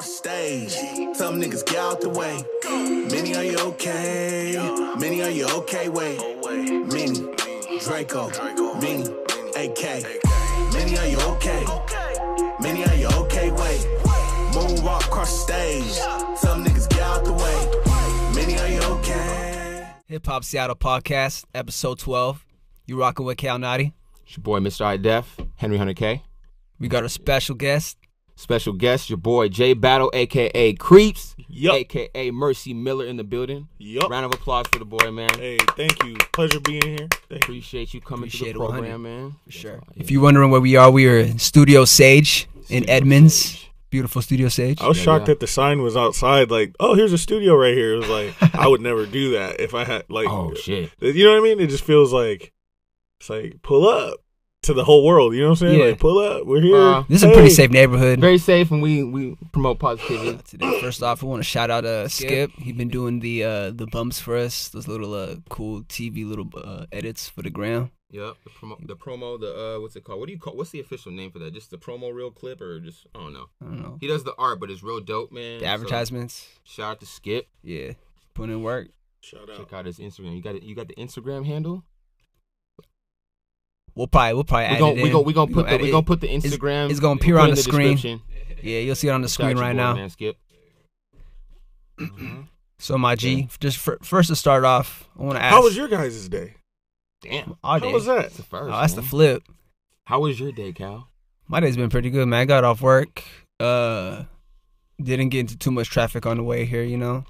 across stage. Tell them niggas get out the way. Mini are you okay? Mini are you okay? Wait. Mini. Draco. Mini. AK. Mini are you okay? Mini are you okay? Wait. Moonwalk across the stage. Tell them niggas get out the way. Mini are you okay? Hip Hop Seattle Podcast, episode 12. You rocking with Cal Naughty. It's your boy, Mr. I Def, Henry Hunter K. We got a special guest. Special guest, your boy J Battle, aka Creeps, Yup. aka Mercy Miller in the building. Yup. Round of applause for the boy, man. Hey, thank you. Pleasure being here. Thank. Appreciate you coming Appreciate to it, the 100. program, man. For sure. Yeah. If you're wondering where we are, we are in Studio Sage in Edmonds. Beautiful Studio Sage. I was Yeah, shocked yeah. that the sign was outside. Like, oh, here's a studio right here. It was like I would never do that if I had like. Oh shit. You know what I mean? It just feels like it's like pull up to the whole world. You know what I'm saying? Yeah. Like pull up. We're here. Uh, This is a pretty safe neighborhood. Very safe, and we we promote positivity. Today, first off, we want to shout out uh, Skip. He's been doing the uh, the bumps for us. Those little uh, cool TV little uh, edits for the gram. Yep. The promo, the promo, the uh, what's it called? What do you call? What's the official name for that? Just the promo reel clip, or just I don't know. I don't know. He does the art, but it's real dope, man. The So, advertisements. shout out to Skip. Yeah. Putting in work. Shout out. Check out his Instagram. You got it. You got the Instagram handle. We'll probably we'll probably We add gonna it we in. gonna we gonna put the, we gonna put the Instagram. it's gonna appear on in the screen. Yeah, you'll see it on the Shout screen right now. Man, Skip. Mhm. So my G, just fir- first to start off, I want to ask. How was your guys' day? Damn. Our How day. was that? That's the first. Oh, that's the flip. How was your day, Cal? My day's been pretty good, man. I got off work. Uh, didn't get into too much traffic on the way here. You know,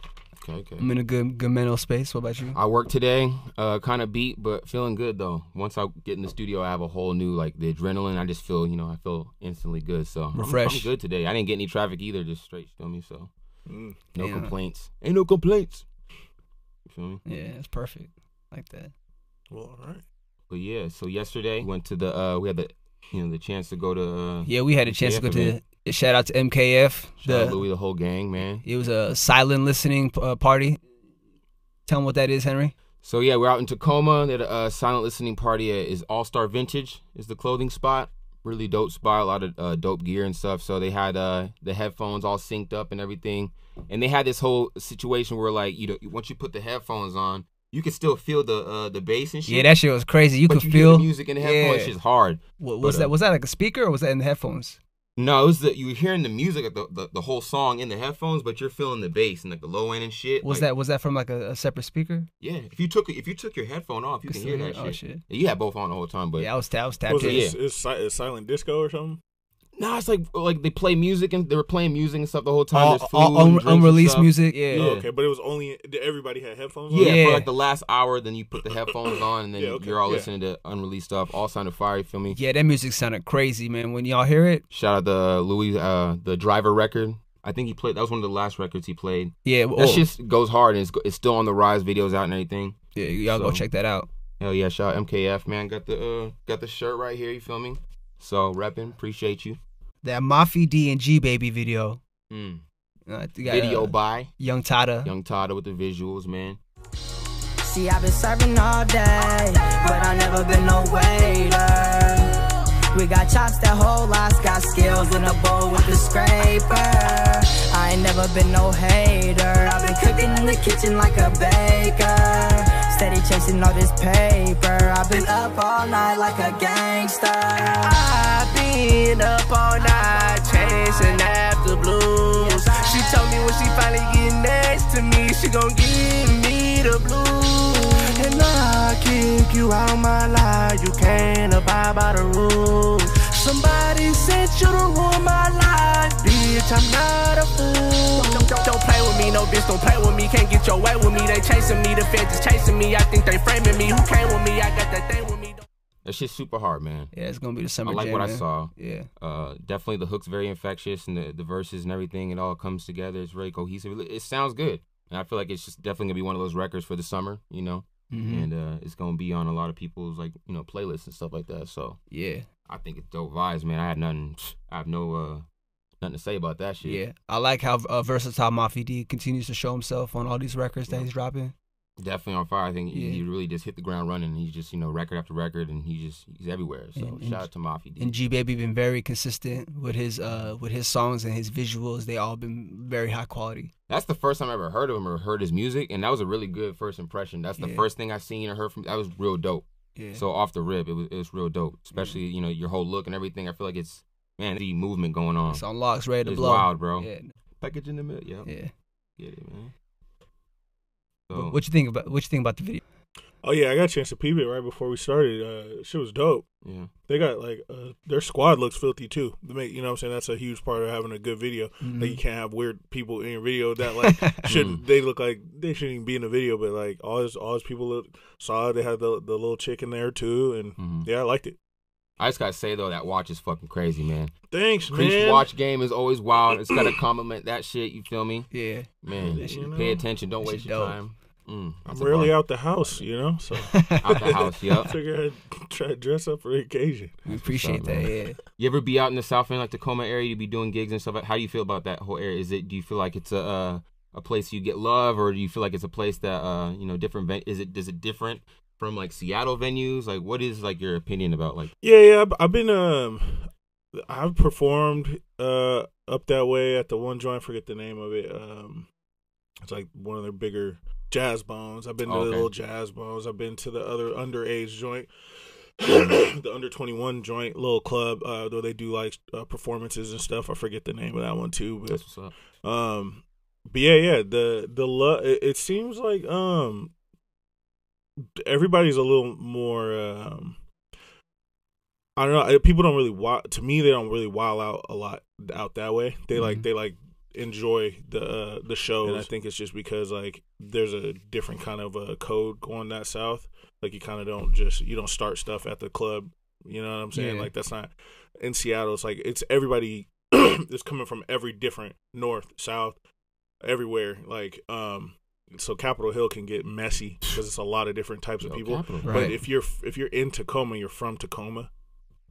Okay, okay. I'm in a good good mental space. What about you? I worked today, uh, kind of beat, but feeling good though. Once I get in the studio, I have a whole new like the adrenaline. I just feel, you know, I feel instantly good. So I'm- I'm, good today. I didn't get any traffic either, just straight. Feel me? So Mm. no Yeah. complaints. Ain't no complaints. You feel me? Yeah, it's perfect. Like that. Well, all right. But yeah, so yesterday went to the uh, we had the you know the chance to go to uh, Yeah, we had a chance to go MKF to. Shout out to MKF. shout out The, Louis, the whole gang, man. it was a silent listening uh, party. Tell them what that is, Henry. So yeah, we're out in Tacoma. They had a uh, silent listening party. Is All Star Vintage is the clothing spot. Really dope spot. A lot of uh, dope gear and stuff. So they had uh, the headphones all synced up and everything. And they had this whole situation where like you know once you put the headphones on, you can still feel the uh, the bass and shit. Yeah, that shit was crazy. You but could you hear feel. the music in the headphones. Yeah. It's just hard. What, was but, that? uh, Was that like a speaker or was that in the headphones? No, it was the you were hearing the music of the, the, the whole song in the headphones, but you're feeling the bass and like the low end and shit. Was Like, that was that from like a, a separate speaker? Yeah, if you took if you took your headphone off, you can hear hear that? Uh, oh, shit. shit. You had both on the whole time, but yeah, I was I was tapped Was in. it Yeah. is, is, is silent disco or something? No, it's like like they play music and they were playing music and stuff the whole time. All, food all un- unreleased music. Yeah. Yeah. Oh, okay, but it was only everybody had headphones. Yeah, on? Yeah. for like the last hour, then you put the headphones on, and then Yeah, okay, you're all yeah. listening to unreleased stuff. All sounded fire. You feel me? Yeah, that music sounded crazy, man. When y'all hear it, Shout out the Louis, uh, the Driver record. I think he played. That was one of the last records he played. yeah, That oh, shit goes hard, and it's, it's still on the rise. Videos out and everything. yeah, y'all go check that out. Hell yeah! Shout out MKF man. Got the uh, got the shirt right here. You feel me? So repping. Appreciate you. That Mafi D and G baby video. Mm. Uh, got, Video uh, by Young Tada. Young Tada with the visuals, man. See, I've been serving all day, but I never been no waiter. We got chops that hold lots, got skills in a bowl with the scraper. I ain't never been no hater. I've been cooking in the kitchen like a baker. Steady chasing all this paper. I've been up all night like a gangster. Been up all night chasing after blues. She told me when she finally get next to me, she gon' give me the blues. And I kick you out my life, you can't abide by the rules. Somebody said you to ruin my life, bitch. I'm not a fool. Don't, don't, don't play with me, no bitch. Don't play with me. Can't get your way with me. They chasing me. The feds is chasing me. I think they framing me. Who came with me? I got that thing with me. That shit's super hard, man. Yeah, it's gonna be the summer. I like jam, what I saw. Yeah, Uh, definitely the hook's very infectious and the, the verses and everything. It all comes together. It's very cohesive. It, sounds good, and I feel like it's just definitely gonna be one of those records for the summer, you know. Mhm. And uh, it's gonna be on a lot of people's like you know playlists and stuff like that. So yeah, I think it's dope vibes, man. I had nothing. I have no uh nothing to say about that shit. yeah. I like how uh, versatile Mafi D continues to show himself on all these records that Yeah. he's dropping. Definitely on fire. I think he- Yeah. he really just hit the ground running. He's just you know record after record, and he just he's everywhere. So And- and- shout out to Mafia D. And G Baby been very consistent with his uh with his songs and his visuals. They all been very high quality. That's the first time I ever heard of him or heard his music, and that was a really good first impression. That's the Yeah. first thing I seen or heard from. That was real dope. Yeah. So off the rip, it was it was real dope. Especially you know your whole look and everything. I feel like it's man the movement going on. it's on locks, ready to It's blow. wild, bro. Yeah. Package in the middle, yeah, Yeah. get it, man. What- So, What you think about what you think about the video? Oh yeah, I got a chance to peep it right before we started. Uh, shit was dope. yeah, They got like uh, their squad looks filthy too. They make you know what I'm saying that's a huge part of having a good video. Mhm. Like you can't have weird people in your video that like shouldn't they look like they shouldn't even be in the video, but like all his all his people look solid. They had the the little chick in there too, and Mhm. yeah, I liked it. I just gotta say though that watch is fucking crazy, man. Thanks, Creech man. watch game is always wild. It's gotta compliment that shit. You feel me, Yeah. man? That shit Pay dope. attention. Don't That waste shit your dope. time. Mm, I'm rarely bar. out the house, you know, so out the house. Yep. figure I'd try to dress up for the occasion. We appreciate that. Yeah. You ever be out in the South End, like Tacoma area? You be doing gigs and stuff. How do you feel about that whole area? Is it? Do you feel like it's a uh, a place you get love, or do you feel like it's a place that uh you know different? Ven- is it? Is it different from like Seattle venues? Like, what is like your opinion about like? Yeah, yeah. I've, I've been um, I've performed uh up that way at the one joint. I forget the name of it. Um, it's like one of their bigger Jazzbones. I've been to Oh, the little Jazzbones. I've been to the other underage joint. the under 21 joint little club uh though they do like uh, performances and stuff i forget the name of that one too but That's what's up. um, but yeah, yeah, the the lo- it, it seems like um everybody's a little more um I don't know. People don't really wa To me, they don't really wild out a lot out that way. They like Mhm. they like enjoy the uh, the show, and I think it's just because like there's a different kind of a code going that south. Like you kind of don't just you don't start stuff at the club. You know what I'm saying? Yeah. Like that's not in Seattle. It's like it's everybody is coming from every different north, south, everywhere. Like um, so Capitol Hill can get messy because it's a lot of different types of people. Capitol. Right. But if you're if you're in Tacoma, you're from Tacoma.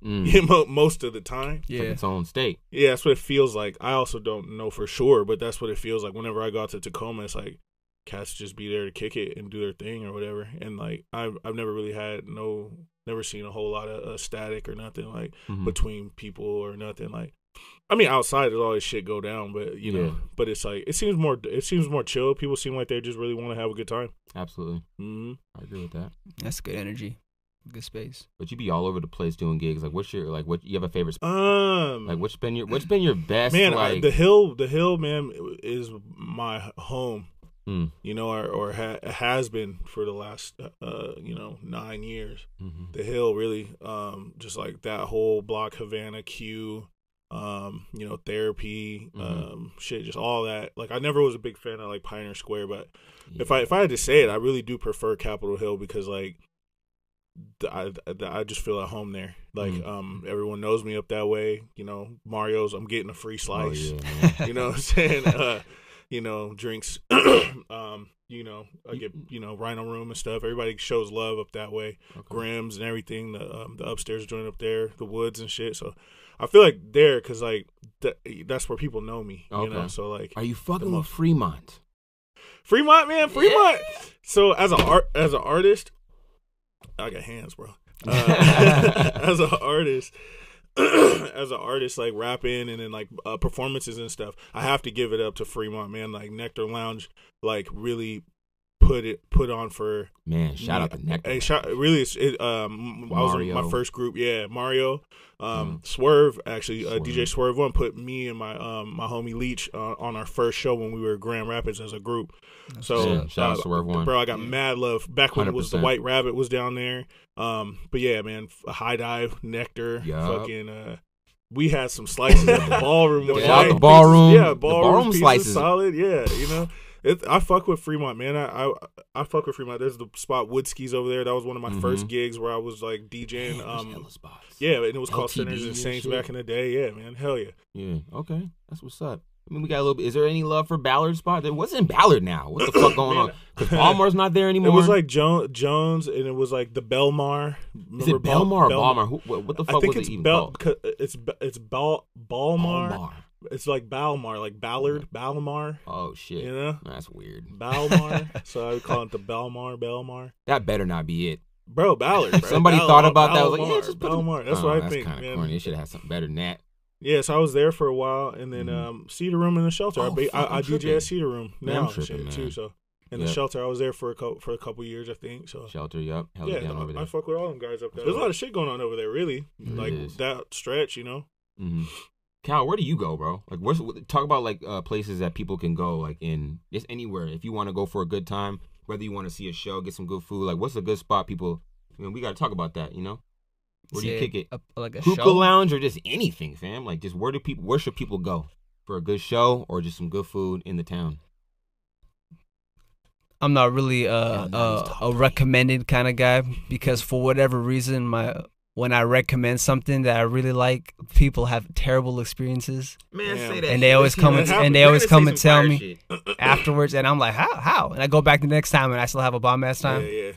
Mm. Yeah, most of the time. It's like Yeah. its own state. Yeah, that's what it feels like. I also don't know for sure, but that's what it feels like. Whenever I go out to Tacoma, it's like cats just be there to kick it and do their thing or whatever. And like I've I've never really had no, never seen a whole lot of uh, static or nothing like Mhm. between people or nothing like. I mean, outside there's always shit go down, but you know, Yeah. but it's like it seems more it seems more chill. People seem like they just really want to have a good time. Absolutely, hmm I agree with that. That's good energy. Good space. But you be all over the place doing gigs. Like, what's your like? What you have a favorite? Spot? Um, Like, what's been your what's been your best? man, I, the hill, the hill, man, is my home. Mm, you know, or, or ha- has been for the last, uh, you know, nine years. mhm. The Hill really, um, just like that whole block, Havana, Q, um, you know, therapy, Mhm. um, shit, just all that. Like, I never was a big fan of like Pioneer Square, but if I if I had to say it, I really do prefer Capitol Hill because like. I, I just feel at home there. Like Mm. um, everyone knows me up that way. You know, Mario's. I'm getting a free Oh, slice yeah, you know what I'm saying? Uh, you know, drinks, um, you know, I get, you know, Rhino Room and stuff. Everybody shows love up that way. Okay. Grims and everything, the um, the upstairs joint up there, the woods and shit. So I feel like there, cause like th- that's where people know me, you know. Okay. So like Are you fucking with Fremont? Fremont, man, Fremont. So as a art, as an artist, I got hands, bro. Uh, as an artist, as an artist, like rapping and then like uh, performances and stuff, I have to give it up to Fremont, man. Like Nectar Lounge, like really put it put on for Man, shout out to Nectar. Hey, shout, really, it's, it, um, I was in my first group. Yeah, Mario, um, Mm. Swerve. Actually, uh, DJ Swerve one put me and my um my homie Leach uh, on our first show when we were Grand Rapids as a group. So Yeah, shout out uh, Swerve One. bro. I got mad love back when it was the White Rabbit was down there. Um, but yeah, man, high dive, Nectar, Yup. fucking. Uh, we had some slices at the ballroom. The one ball- night. the ballroom- yeah, the ballroom, ballroom slices. solid. Yeah, you know, it, I fuck with Fremont, man. I, I I fuck with Fremont. There's the spot Woodskis over there. That was one of my Mhm. first gigs where I was like DJing. Man, Um, spots. yeah, and it was called LTD Sinners and Saints shit. back in the day. Yeah, man, hell yeah. Yeah. Okay. That's what's up. I mean, we got a little bit. Is there any love for Ballard spot? There wasn't Ballard now. What the fuck going on? Because Balmore's not there anymore. It was like jo- Jones, and it was like the Belmar. is it Bel- Belmar or Belmar? Balmer? Who, what, the fuck I think was it's it even Bel. called? It's it's Bal Balmar. Balmar. It's like Balmar, like Ballard, Balmar. Oh shit. You know? That's weird. Balmar. so I would call it the Balmar, Balmar. That better not be it. Bro, Ballard. Bro. Somebody Bal- thought about that. I was like, yeah, just put Balmar. That's Oh, what I that's think, kind of corny. It should have something better than that. Yeah, so I was there for a while, and then Mhm. um, Cedar Room in the shelter. I, Oh, ba- I, I I'm DJ at Cedar Room now I'm tripping, shit, too. So in the shelter, I was there for a couple for a couple years, I think. So Shelter, yup. Held yeah, it down over I, there. I fuck with all them guys up there. There's a lot of shit going on over there, really. Like is. that stretch, you know. hmm Cal, where do you go, bro? Like, where's talk about like uh, places that people can go, like in just anywhere. If you want to go for a good time, whether you want to see a show, get some good food, like what's a good spot? People, I mean, we got to talk about that. You know, where do you kick it? A, like a Hookah show. lounge or just anything, fam? Like, just where do people? Where should people go for a good show or just some good food in the town? I'm not really no, he's uh, a recommended kind of guy because for whatever reason, my when I recommend something that I really like, people have terrible experiences Man, Damn. say that. And they shit. always come and- and they always come and tell me. afterwards, and I'm like, how, how? And I go back the next time, and I still have a bomb ass time. yeah. Yeah.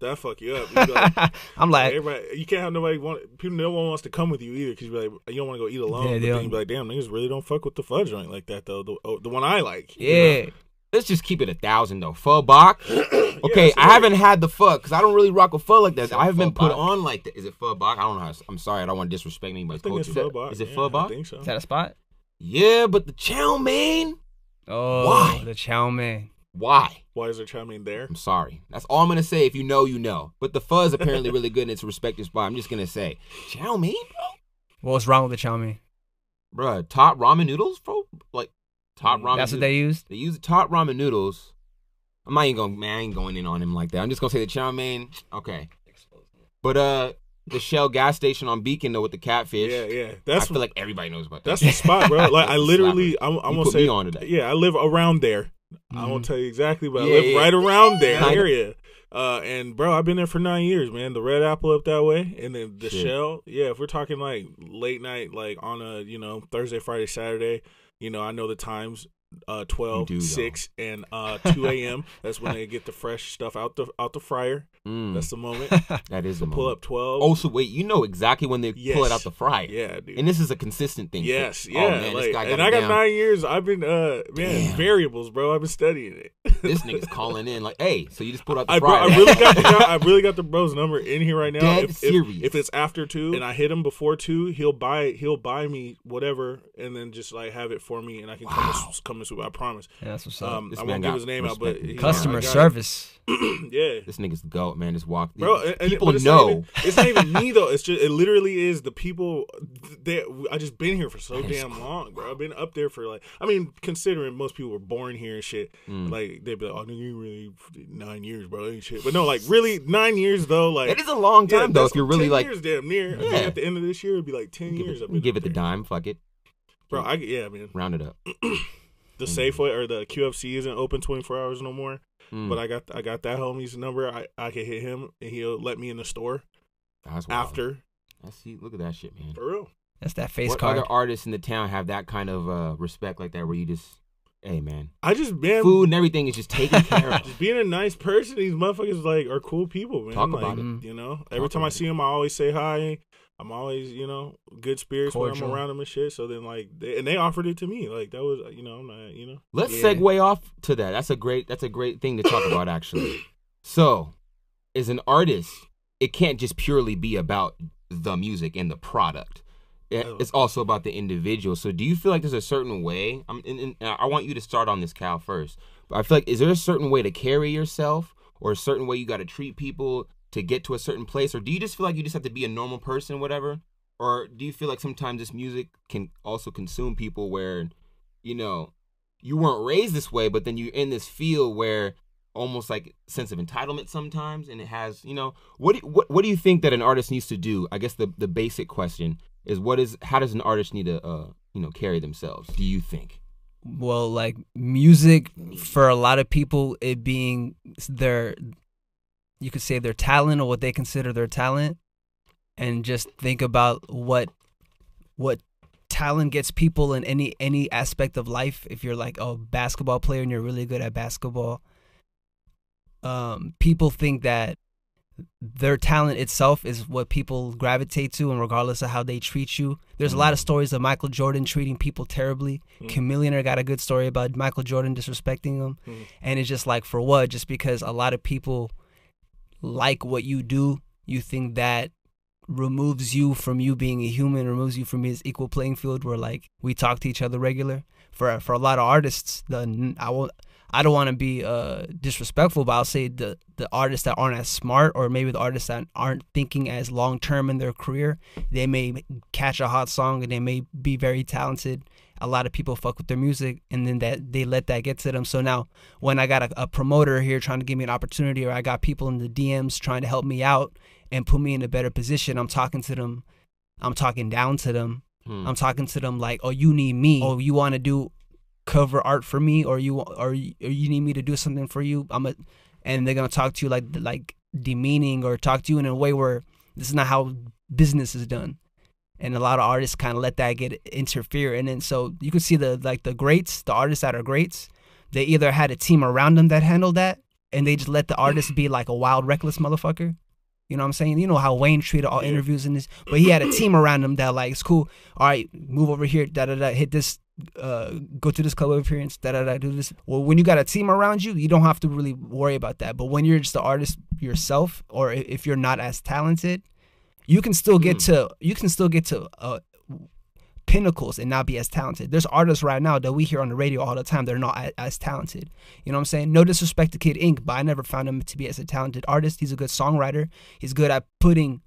That fuck you up. You be like, I'm like, everybody, you can't have nobody want people. No one wants to come with you either because you be like, you don't want to go eat alone. Yeah, but they then don't- you be like, damn, niggas really don't fuck with the fudge joint like that though. The, oh, the one I like. you know? Yeah, Let's just keep it a thousand though. Pho Bac. Okay, that's I haven't had the pho because I don't really rock with pho like that. I haven't been put bach? on like that. Is it pho Bac? I don't know. How, I'm sorry. I don't want to disrespect I anybody's think it's culture. pho Bac. Is it yeah, pho I think so. is that a spot? Yeah, but the chow mein. Oh, Why? the chow mein. Why? Why is there chow mein there? I'm sorry. That's all I'm gonna say. If you know, you know. But the pho is apparently really good and it's a respected spot. I'm just gonna say chow mein, bro. What's wrong with the chow mein? Bruh, top ramen noodles, bro. Like top ramen. That's what they used. They use the top ramen noodles. I'm not even going. Man, I ain't going in on him like that. I'm just gonna say the chow mein. Okay. But uh, the Shell gas station on Beacon though with the catfish. Yeah, yeah. That's I That's feel like everybody knows about that. that's the spot, bro. Like I literally. I'm, I'm gonna say, on to yeah, I live around there. I Mhm. won't tell you exactly, but I live yeah. right around there Kinda. area. Uh, and bro, I've been there for nine years, man. The Red Apple up that way, and then the Shit. Shell. Yeah, if we're talking like late night, like on a you know Thursday, Friday, Saturday, you know I know the times. Uh, 12, do, though. 6, and uh, 2 a.m. That's when they get the fresh stuff out the out the fryer. Mm, That's the moment. that is the Pull moment. up 12. Oh, so wait, you know exactly when they pull it out the fryer. yeah, dude. And this is a consistent thing. Yes, yeah. Oh, man, like, and I got down. nine years. I've been uh man Damn. variables, bro. I've been studying it. This nigga's calling in like, hey, so you just pulled out the I, fryer. I really got the guy, I really got the bro's number in here right now. Dead if, if- serious. If, it's after two and I hit him before two, he'll buy he'll buy me whatever and then just like have it for me and I can come Wow. and come and swoop. I promise. Yeah, that's what's up. Um, This I man won't give got his name out, but he- Customer I got it. service. yeah. This nigga's the goat, man. Just walk. Bro, and, and- people but it's Not know. even, it's not even me though. It's just it literally is the people. That I just been here for so That is damn long, bro. I've been up there for like. I mean, considering most people were born here and shit, Mm. like they'd be like, "Oh, nigga, you really nine years, bro, ain't shit." But no, like really nine years though. Like it is a long yeah, time though. If you're really 10 like, years, damn near. I Yeah. at the end of this year, it'd be like ten give years. it, give up it the dime. Fuck it. bro. I yeah, man. Round it up. The Safeway or the QFC isn't open twenty four hours no more. Mm, But I got I got that homie's number. I I can hit him and he'll let me in the store that's wild. after. I see. Look at that shit, man. For real. That's that face what card. other artists in the town have that kind of uh, respect like that, where you just, hey man, I just man food and everything is just taken care of. just being a nice person, these motherfuckers like are cool people, man. Talk like, about it. You know, every Talk time I see them, I always say hi. I'm always, you know, good spirits when I'm around them and shit. So then, like, they, and they offered it to me. Like that was, you know, I'm not, you know. Let's Yeah. segue off to that. That's a great. That's a great thing to talk about, actually. So, as an artist, it can't just purely be about the music and the product. It- Oh. It's also about the individual. So, do you feel like there's a certain way? I'm, and, and I want you to start on this, Cal, first. But I feel like is there a certain way to carry yourself, or a certain way you got to treat people to get to a certain place, or do you just feel like you just have to be a normal person, whatever? Or do you feel like sometimes this music can also consume people where, you know, you weren't raised this way, but then you're in this field where almost like sense of entitlement sometimes, and it has, you know, what do, what what do you think that an artist needs to do? I guess the the basic question is what is how does an artist need to uh you know carry themselves? Do you think? well like music for a lot of people it being their you could say their talent or what they consider their talent and just think about what what talent gets people in any any aspect of life. If you're like a basketball player and you're really good at basketball um people think that their talent itself is what people gravitate to, and regardless of how they treat you, there's a mm. lot of stories of Michael Jordan treating people terribly. Mm. Chameleon got a good story about Michael Jordan disrespecting him, mm. and it's just like for what? Just because a lot of people like what you do, you think that removes you from you being a human, removes you from his equal playing field where like we talk to each other regular. For for a lot of artists, the I won't I don't want to be uh, disrespectful, but I'll say the the artists that aren't as smart, or maybe the artists that aren't thinking as long term in their career, they may catch a hot song and they may be very talented. A lot of people fuck with their music, and then that they let that get to them. So now, when I got a, a promoter here trying to give me an opportunity, or I got people in the DMs trying to help me out and put me in a better position, I'm talking to them. I'm talking down to them. Hmm. I'm talking to them like, "Oh, you need me. Oh, you want to do cover art for me, or you or or you need me to do something for you." I'm a, and they're gonna talk to you like like demeaning or talk to you in a way where this is not how business is done. And a lot of artists kind of let that get interfere, and then so you can see the like the greats, the artists that are greats, they either had a team around them that handled that, and they just let the artist be like a wild, reckless motherfucker. You know what I'm saying? You know how Wayne treated all interviews in this, but he had a team around him that like it's cool. All right, move over here, da da da, hit this, uh, go to this club appearance, da da da, do this. Well, when you got a team around you, you don't have to really worry about that. But when you're just the artist yourself, or if you're not as talented, you can still get to you can still get to uh, pinnacles and not be as talented. There's artists right now that we hear on the radio all the time. They're not as talented. You know what I'm saying? No disrespect to Kid Ink, but I never found him to be as a talented artist. He's a good songwriter. He's good at putting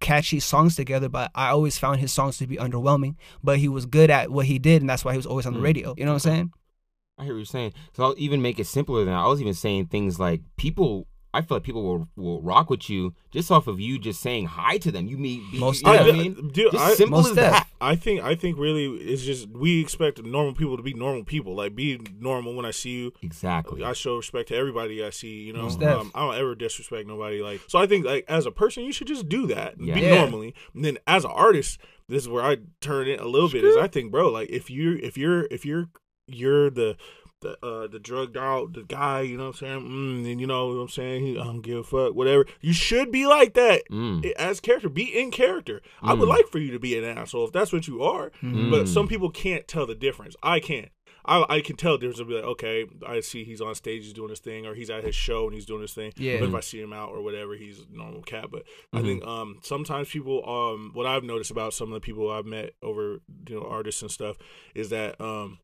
catchy songs together, but I always found his songs to be underwhelming. But he was good at what he did, and that's why he was always on the Mm. radio. You know what I'm saying? I hear what you're saying. So I'll even make it simpler than that. I was even saying things like people. I feel like people will will rock with you just off of you just saying hi to them. You mean Most you know what I mean? Dude, just I- simple Most as that. I think I think really it's just we expect normal people to be normal people. Like be normal when I see you. Exactly. I show respect to everybody I see. You know, Most def. um, I don't ever disrespect nobody. Like so, I think like as a person, you should just do that. Yeah. Be Yeah. normally. And then as an artist, this is where I turn it a little bit. Is I think, bro, like if you if you're if you're you're the the uh the drugged out the guy, you know what I'm saying? Mm, and you know what I'm saying? He, I don't give a fuck, whatever. You should be like that Mm. as character. Be in character. I would Mm. like for you to be an asshole if that's what you are. Mm-hmm. But Mm. some people can't tell the difference. I can't. I, I can tell the difference. I'll be like, okay, I see he's on stage, he's doing his thing, or he's at his show and he's doing his thing. Yeah. But if I see him out or whatever, he's a normal cat. But I Mhm. think um sometimes people um what I've noticed about some of the people I've met over you know artists and stuff is that um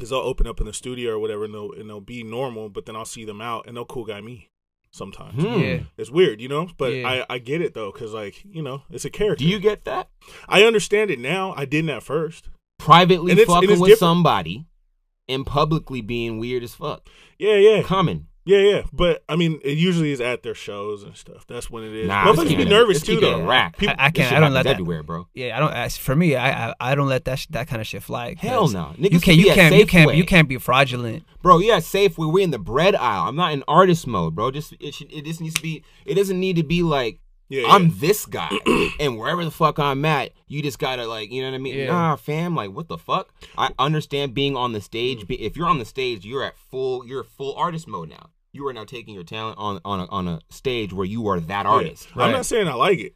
because they'll open up in the studio or whatever and they'll and they'll be normal, but then I'll see them out and they'll cool guy me sometimes. Hmm. Yeah. It's weird, you know, but Yeah. I I get it though because like you know it's a character. Do you get that? I understand it now. I didn't at first. Privately And it's- and fucking with different. somebody and publicly being weird as fuck. Yeah, yeah. Common. Yeah, yeah, but I mean, it usually is at their shows and stuff. That's when it is. Nah, Motherfuckers keep be nervous too, though. rack. People- I, I can't. I don't let that. everywhere, bro. Yeah, I don't. As for me, I I, I don't let that sh- that kind of shit fly. Hell no. Niggas You can't. You can't. You can't. You can't be fraudulent. Bro, yeah, safe where we're in the bread aisle. I'm not in artist mode, bro. Just it should it just needs to be it doesn't need to be like Yeah, I'm yeah. this guy. and wherever the fuck I'm at, you just gotta like, you know what I mean? Yeah. Nah, fam, like what the fuck? I understand being on the stage. If you're on the stage, you're at full you're full artist mode now. You are now taking your talent on on a, on a stage where you are that artist. I'm not saying I like it.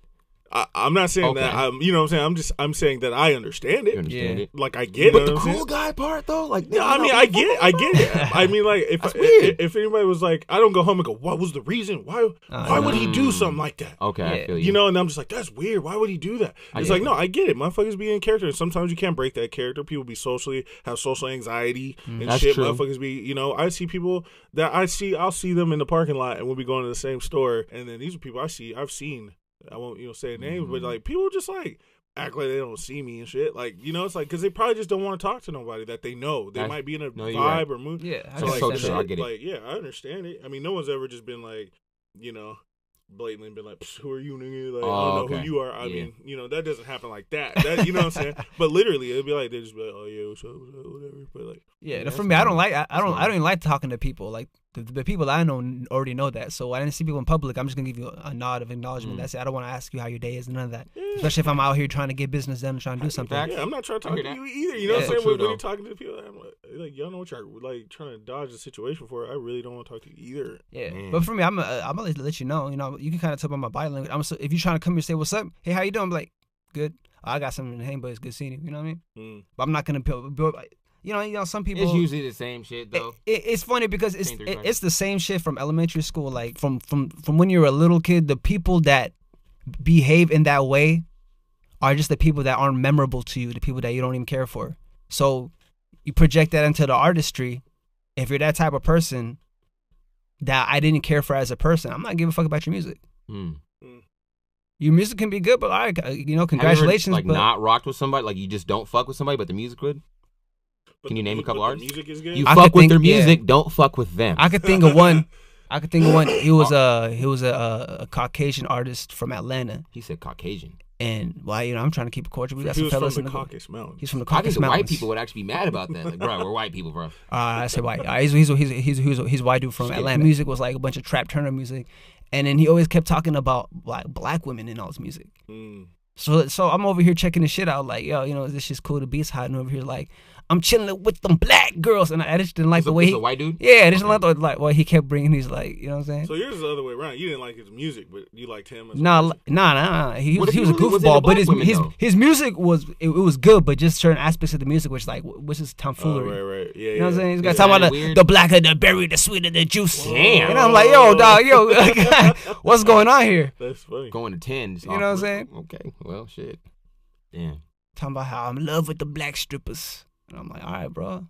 I, I'm not saying that. I'm. You know what I'm saying? I'm just. I'm saying that I understand You it. understand Yeah. it? Like I get but it. But the you know what I'm cool saying? guy part though, like Yeah, I mean, I get it. I get it. I mean, like, if I, if, if anybody was like, I don't go home and go, what was the reason? Why? why would he do Mm. something like that? Okay, I Yeah. feel you. You know, and I'm just like, that's weird. Why would he do that? I It's like, it. no, I get it. Motherfuckers be in character, and sometimes you can't break that character. People be socially have social anxiety and Mm. That's shit. true. Motherfuckers be, you know, I see people that I see. I'll see them in the parking lot, and we'll be going to the same store, and then these are people I see. I've seen. I won't, you know, say names, Mm-hmm. but like people just like act like they don't see me and shit. Like, you know, it's like because they probably just don't want to talk to nobody that they know. They That's- might be in a no, vibe right. or mood. Yeah, I So like, so understand true. that. I get it. like, yeah, I understand it. I mean, no one's ever just been like, you know, blatantly been like, "Psh, "Who are you, nigga?" Like, I Oh, don't know okay. who you are. I Yeah. mean, you know, that doesn't happen like that. That you know what I'm saying? But literally, it'd be like they just be like, "Oh yeah, what's up, what's up, whatever." But like, Yeah, Yeah, for me, I don't like. I, I don't. I don't even like talking to people. Like the, the people I know already know that. So when I didn't see people in public, I'm just gonna give you a, a nod of acknowledgement. Mm. That's it. I don't want to ask you how your day is. None of that. yeah, Especially if I'm out here trying to get business done and trying to do something. Yeah, I'm not trying to talk hear to you either. You know what I'm saying? True, When, when you're talking to people, I'm like, like y'all know what you're like trying to dodge the situation for. I really don't want to talk to you either. Yeah, Man. but for me, I'm uh, I'm gonna let you know. You know, you can kind of tell by my body language. I'm so, if you're trying to come here and say what's up, hey, how you doing? I'm like, good. I got something to hang, but it's good seeing you. You know what I mean? Mm. But I'm not gonna build. build you know, you know, some people. It's usually the same shit though. it- it's funny because it's it, it's the same shit from elementary school. Like from from from when you're a little kid, the people that behave in that way are just the people that aren't memorable to you, the people that you don't even care for. So you project that into the artistry. If you're that type of person that I didn't care for as a person, I'm not giving a fuck about your music. Hmm. Your music can be good, but all right, uh, you know, Have you ever, congratulations. like but not rocked with somebody, like you just don't fuck with somebody, but the music good. But Can you name a couple artists? Music is good. You I fuck with think- their yeah. music, don't fuck with them. I could think of one. I could think of one. He was a he was a, a, a Caucasian artist from Atlanta, he said Caucasian. and why you know I'm trying to keep it cordial. We got he some from fellas the in the Caucasus Mountains. He's from the I think Caucasus the white people would actually be mad about that. Like, bro, we're white people, bro. Uh, I say white. Uh, he's he's he's he's he's he's, he's a white dude from Shit. Atlanta. Music was like a bunch of trap Turner music, and then he always kept talking about like black women in all his music. Mm. So so I'm over here checking the shit out, like yo, you know this shit's cool. The beat's hot, and over here like I'm chilling with them black girls, and I just didn't like It's the a, way it's he. a white dude. Yeah, I just didn't like the like what he kept bringing. He's like, you know what I'm saying? So yours is the other way around. You didn't like his music, but you liked him. As a Nah, person. nah, nah, nah. He What was he he was a really was goofball, but his women, his though? his music was it, it was good, but just certain aspects of the music, which like which is Oh, tomfoolery. right, right. Yeah, You know what I'm saying? He's got Yeah, to about the, the blacker the berry, the sweeter the juice. Damn. And I'm like, yo, dog, yo, what's going on here? That's funny. Going to ten. You know what I'm saying? Okay. Well, shit. Damn. Talking about how I'm in love with the black strippers. And I'm like, all right, bro.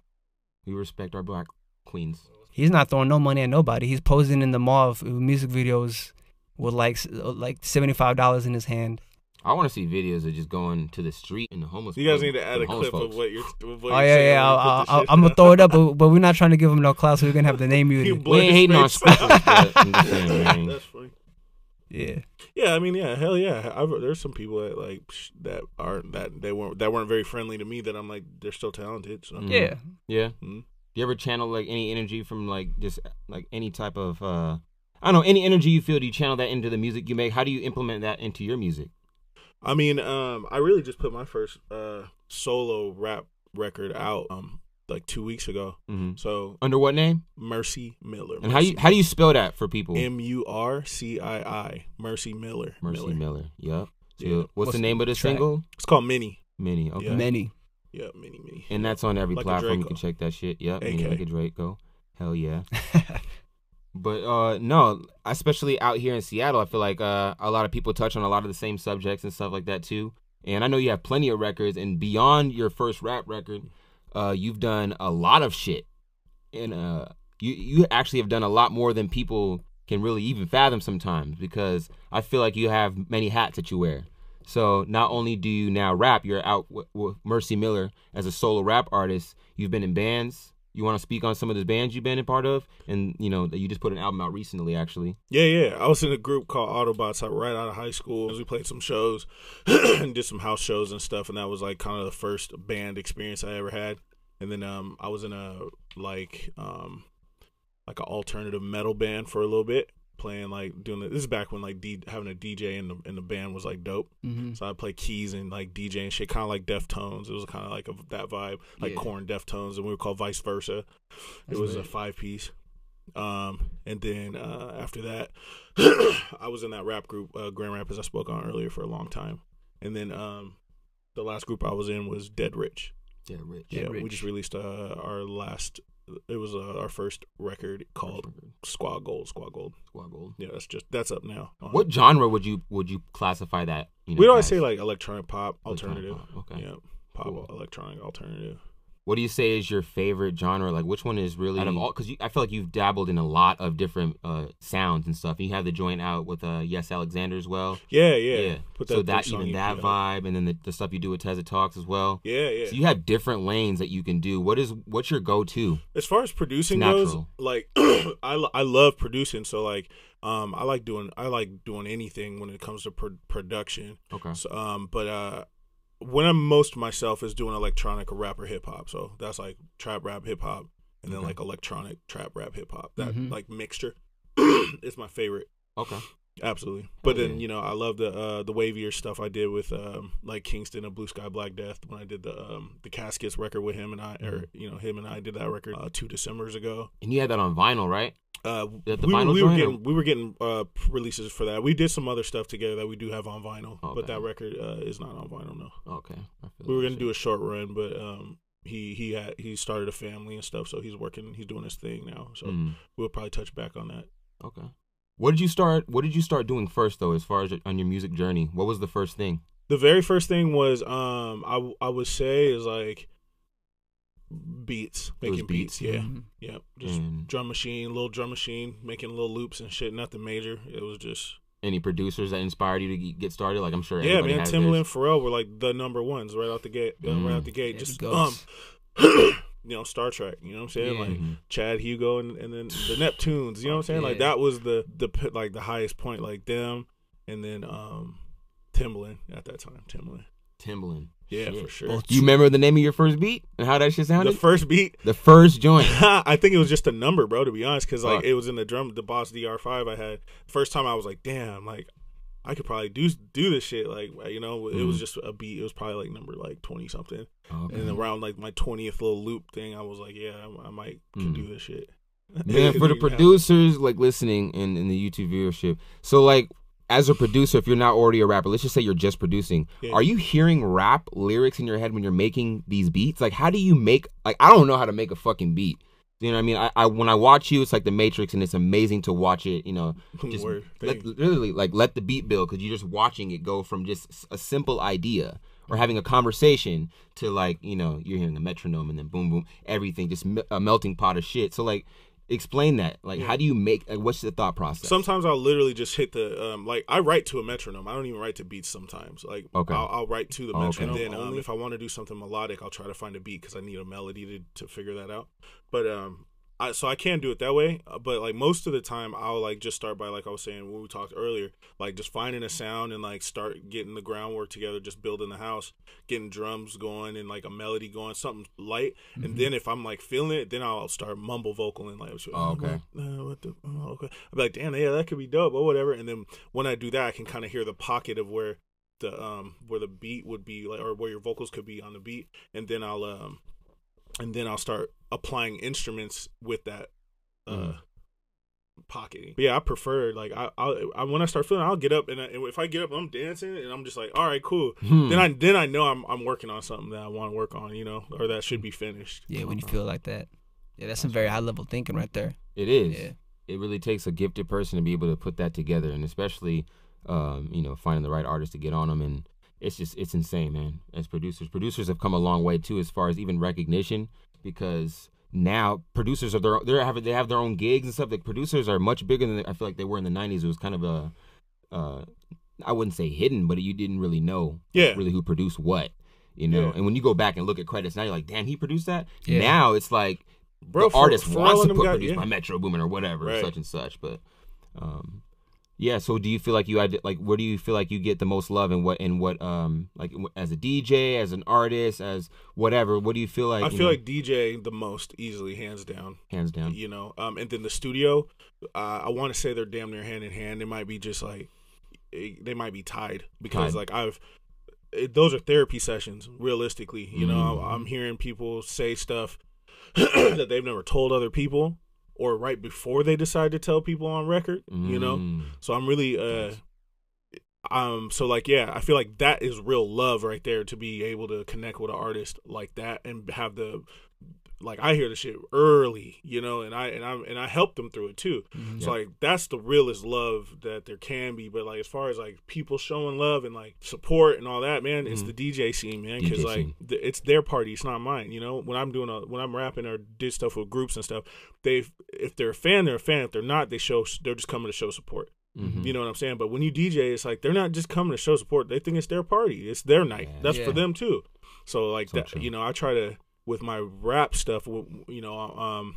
We respect our black queens. He's not throwing no money at nobody. He's posing in the mall of music videos with like uh, like seventy five dollars in his hand. I want to see videos of just going to the street and the homeless. You guys need to add a the homeless clip of what you're. Of what Oh you're yeah, saying yeah. when you I'll, I'll, I'm gonna throw it up, but, but we're not trying to give him no clout, so we're gonna have the name You muted. We ain't hating on specials, I'm just saying. That's funny. Yeah. Yeah, I mean, yeah, hell yeah. I've, there's some people that like psh, that aren't that they weren't that weren't very friendly to me. That I'm like they're still talented. So Mm. Yeah. Yeah. Mhm. Do you ever channel like any energy from like just like any type of uh I don't know, any energy you feel, do you channel that into the music you make? How do you implement that into your music? I mean, um, I really just put my first uh solo rap record out um like two weeks ago. Mm-hmm. So Under what name? Mercy Miller. And how you how do you spell that for people? M U R C I I Mercy Miller. Mercy Miller. Miller. Yep. So Yeah. what's, What's the name the of the track? single? It's called Mini. Mini. Okay. Yeah. Mini. Yeah, Mini Mini. And that's on every Like platform. You can check that shit. Yep. Mini AK. like a Draco. Hell yeah. But uh no, especially out here in Seattle, I feel like uh a lot of people touch on a lot of the same subjects and stuff like that too. And I know you have plenty of records and beyond your first rap record, uh you've done a lot of shit. And uh you you actually have done a lot more than people can really even fathom sometimes because I feel like you have many hats that you wear. So not only do you now rap, you're out with, with Mercy Miller as a solo rap artist. You've been in bands. You want to speak on some of the bands you've been a part of, and you know that you just put an album out recently, actually. Yeah, yeah. I was in a group called Autobots right out of high school. We played some shows and did some house shows and stuff, and that was like kind of the first band experience I ever had. And then um, I was in a like um, like an alternative metal band for a little bit, playing like doing the, this is back when like D, having a DJ in the in the band was like dope. hmm So I play keys and like DJ and shit, kind of like Deftones. It was kind of like a, that vibe, like Yeah. Korn Deftones, and we were called Vice Versa. That's it was a five piece. Um, and then uh, after that, I was in that rap group, uh, Grand Rapids, I spoke on earlier for a long time. And then um, the last group I was in was Dead Rich. Yeah, Rich. yeah, we Rich. just released uh, our last. It was uh, our first record called Squad Gold. Squad Gold. Squad Gold. Yeah, that's just that's up now. What genre would you would you classify that? You know, We'd always as? say like electronic pop, Electronic alternative. pop, okay. Yeah, pop, Cool. electronic, alternative. What do you say is your favorite genre? Like, which one is really out of all? Because I feel like you've dabbled in a lot of different uh, sounds and stuff. You have the joint out with uh, Yes Alexander as well. Yeah, yeah. Put so that even EP that out. vibe, and then the, the stuff you do with Teza Talks as well. Yeah, yeah. So you have different lanes that you can do. What is what's your go to? as far as producing It's goes, like I, I love producing. So like, um, I like doing I like doing anything when it comes to pro- production. Okay. So, um, but uh, when I'm most myself is doing electronic or rap or hip hop. So that's like trap rap hip hop, and then Okay. like electronic trap rap hip hop. That Mhm. like mixture is my favorite. Okay. Absolutely, but then you know I love the uh, the wavier stuff I did with um, like Kingston and Blue Sky Black Death when I did the um, the Caskets record with him and I or Mm-hmm. you know him and I did that record uh, two December's ago. And you had that on vinyl, right? Uh, The- we, vinyl we were joint, or- getting we were getting uh, releases for that. We did some other stuff together that we do have on vinyl, Okay. but that record uh, is not on vinyl. No, Okay. We were gonna do a short run, but um, he he had he started a family and stuff, so he's working. He's doing his thing now, so Mhm. we'll probably touch back on that. Okay. What did you start? What did you start doing first, though, as far as on your music journey? What was the first thing? The very first thing was um I I would say is like beats, making beats, beats. Yeah, Mhm. yeah, just And drum machine, little drum machine, making little loops and shit. Nothing major. It was just any producers that inspired you to get started? Like I'm sure. yeah, everybody man. has Timbaland, and Pharrell were like the number ones right out the gate. Mm. right out the gate. Yeah, just the um, goats. You know, Star Trak. You know what I'm saying? Yeah. Like Mhm. Chad Hugo and, and then the Neptunes. You know what I'm saying? Like that was the the like the highest point. Like them, and then um, Timbaland at that time. Timbaland. Timbaland. Yeah, Shit. for sure. Do you remember the name of your first beat and how that shit sounded? The first beat. The first joint. I think it was just a number, bro. To be honest, because like it was in the drum, the Boss DR5 I had. First time I was like, damn, like I could probably do do this shit. Like you know, it was Mhm. just a beat. It was probably like number like twenty something, Okay. and around like my twentieth little loop thing, I was like, yeah, I, I might could Mm. do this shit. Man, for the producers like listening in, in the YouTube viewership, so like as a producer, if you're not already a rapper, let's just say you're just producing, Yeah. are you hearing rap lyrics in your head when you're making these beats? Like, how do you make? Like, I don't know how to make a fucking beat. You know what I mean? I, I when I watch you, it's like The Matrix, and it's amazing to watch it. You know, just Word. let, literally like let the beat build because you're just watching it go from just a simple idea or having a conversation to like you know you're hearing a metronome and then boom boom everything just a melting pot of shit. So like explain that like Yeah. how do you make like, what's the thought process? Sometimes I'll literally just hit the um like I write to a metronome. I don't even write to beats sometimes. Like Okay. I'll, I'll write to the Oh, metronome. okay. And then um, if I want to do something melodic, I'll try to find a beat because I need a melody to to figure that out. But um. I, so I can do it that way, uh, but like most of the time, I'll like just start by like I was saying when we talked earlier, like just finding a sound and like start getting the groundwork together, just building the house, getting drums going and like a melody going, something light, and then if I'm like feeling it, then I'll start mumble vocaling like, Mm-hmm. Oh, okay. uh, what the oh, okay. I'll be like, damn, yeah, that could be dope or whatever. And then when I do that, I can kind of hear the pocket of where the um where the beat would be like or where your vocals could be on the beat, and then I'll um and then I'll start applying instruments with that uh Mhm. pocketing. But yeah, I prefer like I, I I when I start feeling, I'll get up and, I, and if I get up, I'm dancing and I'm just like, all right, cool. Hmm. Then I then I know I'm I'm working on something that I want to work on, you know, or that should be finished. Yeah, when you feel like that. Yeah, that's some very high level thinking right there. It is. Yeah. It really takes a gifted person to be able to put that together, and especially, um, you know, finding the right artist to get on them. And it's just, it's insane, man. As producers, producers have come a long way too, as far as even recognition, because now producers are their, they have, they have their own gigs and stuff. Like producers are much bigger than I feel like they were in the '90s. It was kind of a, uh, I wouldn't say hidden, but you didn't really know, Yeah. really who produced what. You know, Yeah. and when you go back and look at credits now, you're like, "Damn, he produced that." Yeah. Now it's like Bro, the artist Pharrell wants to put got- produced yeah. by Metro Boomin or whatever, Right. such and such. But um, yeah. So do you feel like you had like where do you feel like you get the most love and what and what um like as a DJ, as an artist, as whatever? What do you feel like? I feel know, like DJ the most easily, hands down. hands down. You know, um, and then the studio, uh, I want to say they're damn near hand in hand. They might be just like eh, they might be tied because Tied. like I've it, those are therapy sessions. Realistically, you know, Mm. I'm, I'm hearing people say stuff that they've never told other people, or right before they decide to tell people on record. You know, Mm. so I'm really uh um so like yeah, I feel like that is real love right there to be able to connect with an artist like that and have the like I hear the shit early, you know, and I and I and I help them through it too. Mhm. So like that's the realest love that there can be. But like as far as like people showing love and like support and all that, man, it's Mhm. the DJ scene, man, because like scene. th- it's their party, it's not mine. You know, when I'm doing a when I'm rapping or did stuff with groups and stuff, they if they're a fan, they're a fan. If they're not, they show they're just coming to show support. Mhm. You know what I'm saying? But when you DJ, it's like they're not just coming to show support. They think it's their party. It's their night. Yeah. That's Yeah. for them too. So like So that, true. you know, I try to with my rap stuff. You know, um,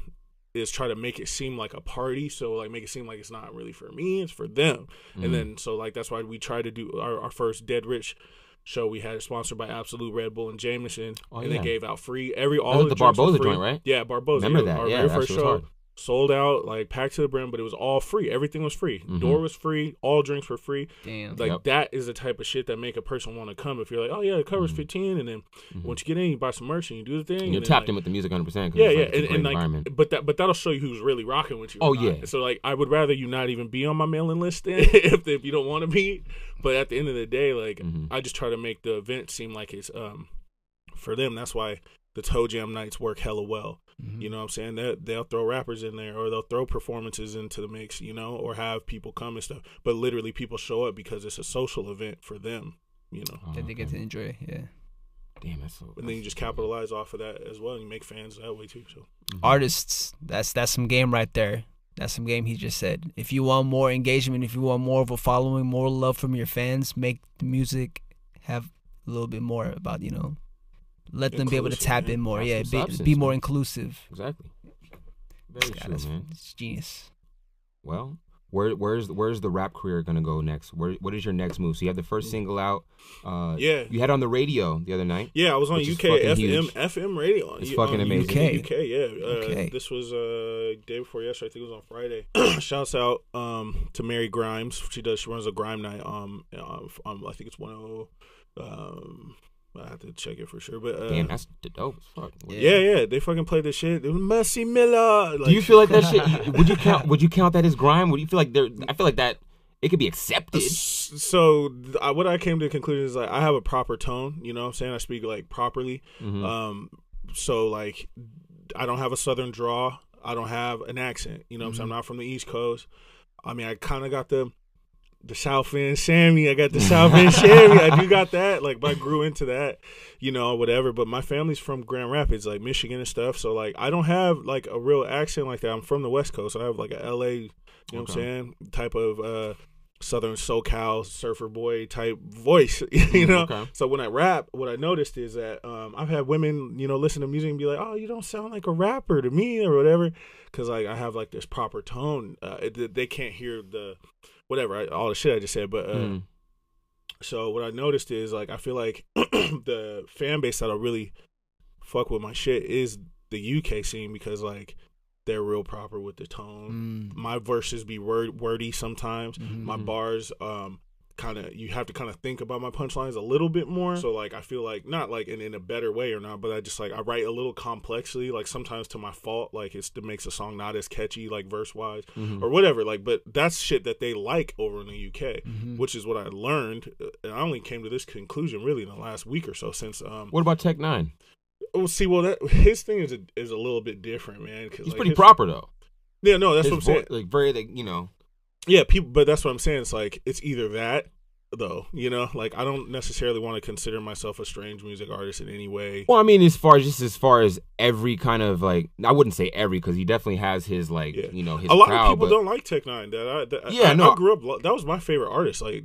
is try to make it seem like a party. So like make it seem like it's not really for me. It's for them. Mhm. And then so like that's why we try to do our, our first Dead Rich show. We had it sponsored by Absolut Red Bull and Jameson, Oh, and yeah. they gave out free every was all the drinks were Barboza free. joint, right? Yeah, Barboza. Remember that? Our Yeah, very that first show. hard. Sold out, like packed to the brim, but it was all free. Everything was free. Mhm. Door was free. All drinks were free. Damn. Like Yep. that is the type of shit that make a person want to come. If you're like, oh yeah, the covers Mhm. 15, and then Mhm. once you get in, you buy some merch and you do the thing. And you're then, tapped like, in with the music 100. percent yeah, yeah, it's, like, and, and like, environment. but that, but that'll show you who's really rocking with you. Oh, yeah. So like, I would rather you not even be on my mailing list if if you don't want to be. But at the end of the day, like, Mhm. I just try to make the event seem like it's um for them. That's why the Toe Jam nights work hella well. Mhm. You know what I'm saying? They they'll throw rappers in there or they'll throw performances into the mix, you know, or have people come and stuff. But literally people show up because it's a social event for them, you know. Oh, that they get okay. to enjoy. Yeah. Damn, that's so. And then you just capitalize off of that as well and you make fans that way too. So Mhm. Artists, that's that's some game right there. That's some game he just said. If you want more engagement, if you want more of a following, more love from your fans, make the music have a little bit more about, you know, let them be able to tap man. in more. Have Yeah, be, be more man. inclusive. Exactly. Very Yeah, true, that's man. it's genius. Well, where where's where's the rap career gonna go next? Where what is your next move? So you have the first single out. Uh, Yeah. You had on the radio the other night. Yeah, I was on UK FM huge. FM radio. It's You- fucking um, amazing. UK. UK, yeah. Uh, Okay. This was uh day before yesterday. I think it was on Friday. Shouts out um to Mary Grimes. She does. She runs a grime night. Um, um, um I think it's one oh. Um, I have to check it for sure. But uh, Damn, that's the dope as fuck. yeah, yeah, they fucking play this shit. It was Mercy Miller. Do you feel like that shit? Would you count? Would you count that as grime? Would you feel like there? I feel like that it could be accepted. so I, what I came to the conclusion is like I have a proper tone. You know what I'm saying? I speak like properly. Mhm. Um, so like, I don't have a southern draw. I don't have an accent. You know, what I'm I'm not from the East Coast. I mean, I kind of got the the South End Sammy. I got the South End Sammy. I do got that. Like, but I grew into that. You know, whatever. But my family's from Grand Rapids, like Michigan and stuff. So like, I don't have like a real accent like that. I'm from the West Coast. I have like a LA. You know what I'm saying? Type of uh Southern SoCal surfer boy type voice. you know. okay. So when I rap, what I noticed is that um, I've had women, you know, listen to music and be like, "Oh, you don't sound like a rapper to me," or whatever, because like I have like this proper tone. Uh, it, they can't hear the whatever I, all the shit I just said. But uh, Mhm. so what I noticed is like I feel like the fan base that'll really fuck with my shit is the UK scene because like they're real proper with the tone. Mm. My verses be word wordy sometimes Mhm. my bars um kind of you have to kind of think about my punchlines a little bit more so like i feel like not like in, in a better way or not but i just like i write a little complexly like sometimes to my fault like it's, it makes a song not as catchy like verse wise Mhm. or whatever like but that's shit that they like over in the uk Mhm. which is what i learned uh, and i only came to this conclusion really in the last week or so since um What about Tech N9ne? well see well that his thing is a, is a little bit different man because He's pretty proper though. yeah no that's His what i'm saying Like very, like you know. Yeah, people, but that's what I'm saying. It's like it's either that, though. You know, like I don't necessarily want to consider myself a strange music artist in any way. Well, I mean, as far as just as far as every kind of like, I wouldn't say every because he definitely has his like, Yeah. you know, his a lot crowd. of people but, don't like Tech N9ne. That I, that, Yeah, I, no. I grew up. That was my favorite artist. Like,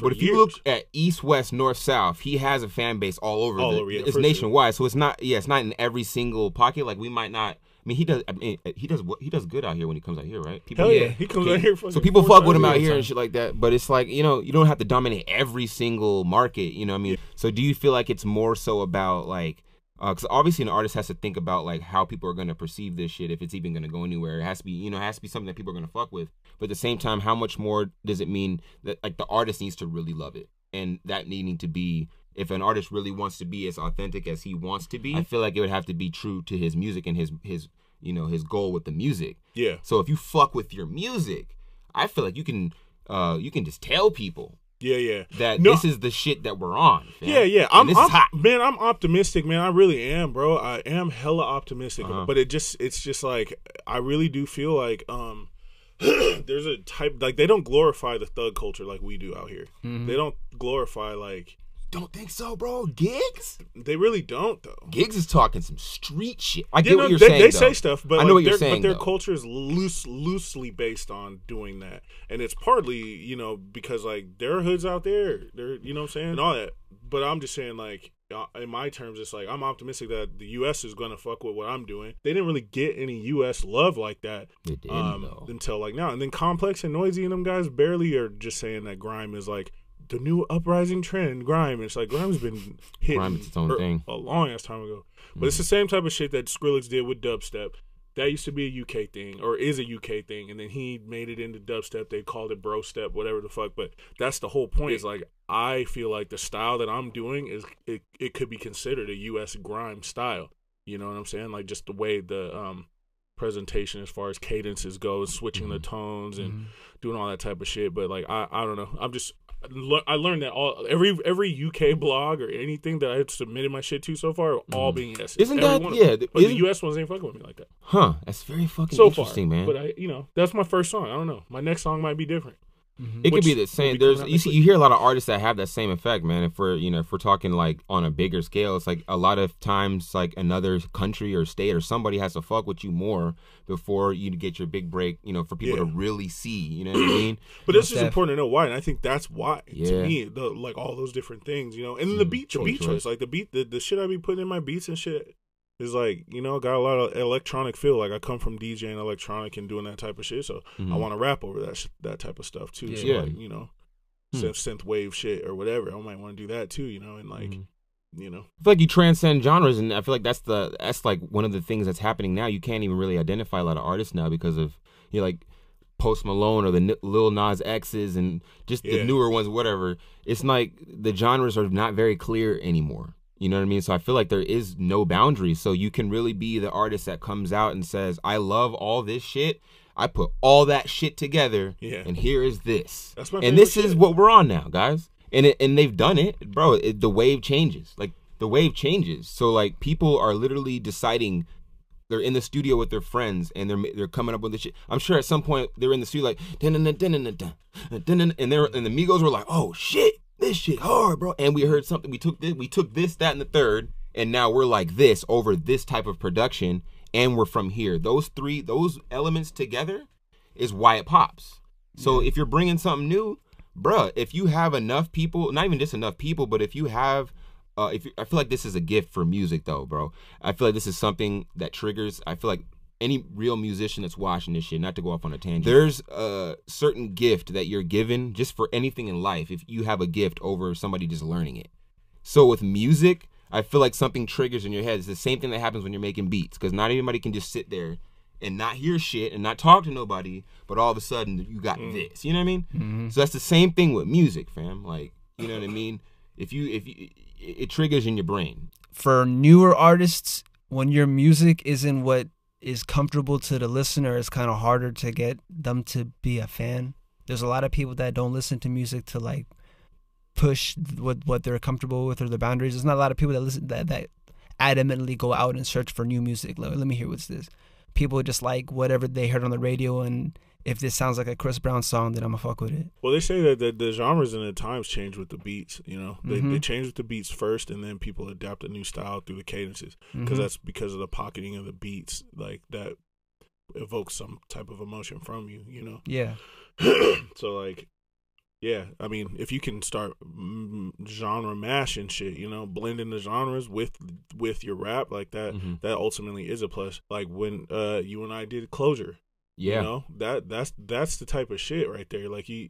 but if years. you look at East, West, North, South, he has a fan base all over. All the- over, yeah, it's for sure. nationwide, so it's not. Yeah, it's not in every single pocket. Like we might not. I mean, he does. I mean, eh, he does. what He does good out here when he comes out here, right? People, hell yeah, yeah. he comes Okay. out here. So people fuck with him out here and shit like that. But it's like you know, you don't have to dominate every single market. You know what I mean? So do you feel like it's more so about like? Uh, because obviously, an artist has to think about like how people are going to perceive this shit if it's even going to go anywhere. It has to be, you know, it has to be something that people are going to fuck with. But at the same time, how much more does it mean that like the artist needs to really love it, and that needing to be if an artist really wants to be as authentic as he wants to be, I feel like it would have to be true to his music and his his you know his goal with the music. Yeah, So if you fuck with your music, I feel like you can uh you can just tell people yeah, yeah. that No. this is the shit that we're on. fam. Yeah, yeah. I'm, I'm man. I'm optimistic, man. I really am, bro. I am hella optimistic. Uh-huh. But it just, it's just like I really do feel like um, there's a type like they don't glorify the thug culture like we do out here. Mm-hmm. They don't glorify like Don't think so, bro. Gigs? they really don't though. Gigs is talking some street shit. I get no, what you're they, saying. they though. say stuff, but I know like, what you're their, saying. But their though. culture is loose, loosely based on doing that, and it's partly, you know, because like there are hoods out there, there, you know, what I'm saying, and all that. But I'm just saying, like, uh, in my terms, it's like I'm optimistic that the U.S. is going to fuck with what I'm doing. They didn't really get any U.S. love like that didn't, um, until like now, and then Complex and Noisey and them guys barely are just saying that grime is like. The new uprising trend, grime. It's like grime's been is its own er- thing. a long ass time ago. But it's the same type of shit that Skrillex did with dubstep. that used to be a UK thing or is a UK thing, and then he made it into dubstep. They called it bro step, whatever the fuck. But that's the whole point. Is like I feel like the style that I'm doing is it, it could be considered a US grime style. You know what I'm saying? Like just the way the um presentation as far as cadences go, switching the tones and doing all that type of shit. But like I I don't know. I'm just I learned that all every every UK blog or anything that I've submitted my shit to so far are all mm-hmm. being yes. Isn't Every that- one yeah, But the US ones ain't fucking with me like that Huh? That's very fucking so far. interesting, man. But I, you know, that's my first song. I don't know. My next song might be different. It which could be the same. be There's you see, week. you hear a lot of artists that have that same effect, man. If we're you know if we're talking like on a bigger scale, it's like a lot of times like another country or state or somebody has to fuck with you more before you get your big break. You know, for people to really see. You know what I mean? But it's Most just important to know why, and I think that's why Yeah. to me, the like all those different things, you know, and then the Mm, beat, the beat choice. choice, like the beat, the, the shit I be putting in my beats and shit is like, you know, got a lot of electronic feel. Like I come from DJing electronic and doing that type of shit, so I Mhm. want to rap over that sh- that type of stuff too. So Yeah. like, you know, Hmm. synth synth wave shit or whatever, I might want to do that too, you know, and like, Mhm. you know, I feel like you transcend genres, and I feel like that's the that's like one of the things that's happening now. You can't even really identify a lot of artists now because of you know, like Post Malone or the N- Lil Nas X's and just the Yeah. newer ones, whatever. It's like the genres are not very clear anymore. You know what I mean? So I feel like there is no boundary. So you can really be the artist that comes out and says, I love all this shit. I put all that shit together. Yeah. And here is this. That's my and this shit. is what we're on now, guys. And it, and they've done it, bro. It, the wave changes. Like the wave changes. So like people are literally deciding they're in the studio with their friends and they're they're coming up with this shit. I'm sure at some point they're in the studio like and they're and the Migos were like, "Oh shit, this shit hard, bro." And we heard something. We took this, we took this, that, and the third, and now we're like this over this type of production, and we're from here. Those three, those elements together, is why it pops. So if you're bringing something new, bruh, if you have enough people, not even just enough people, but if you have, uh, if you, I feel like this is a gift for music, though, bro. I feel like this is something that triggers. I feel like any real musician that's watching this shit, not to go off on a tangent, there's a certain gift that you're given just for anything in life. If you have a gift over somebody just learning it. So with music, I feel like something triggers in your head. It's the same thing that happens when you're making beats, because not anybody can just sit there and not hear shit and not talk to nobody, but all of a sudden you got mm. this. You know what I mean? Mm-hmm. So that's the same thing with music, fam. Like, you know what I mean? If you if you it, it triggers in your brain. for newer artists, when your music isn't what is comfortable to the listener, it's kind of harder to get them to be a fan. There's a lot of people that don't listen to music to like push what what they're comfortable with or their boundaries. There's not a lot of people that listen that that adamantly go out and search for new music. Let, let me hear what's this. People just like whatever they heard on the radio, and if this sounds like a Chris Brown song, then I'm gonna fuck with it. Well, they say that the, the genres and the times change with the beats. You know, they, they Mhm. change with the beats first, and then people adapt a new style through the cadences because Mhm. that's because of the pocketing of the beats, like that evokes some type of emotion from you. You know, Yeah. so like, yeah, I mean, if you can start mm, genre mashing shit, you know, blending the genres with with your rap like that, Mhm. that ultimately is a plus. Like when uh you and I did closure, Yeah. you know that that's that's the type of shit right there. Like you,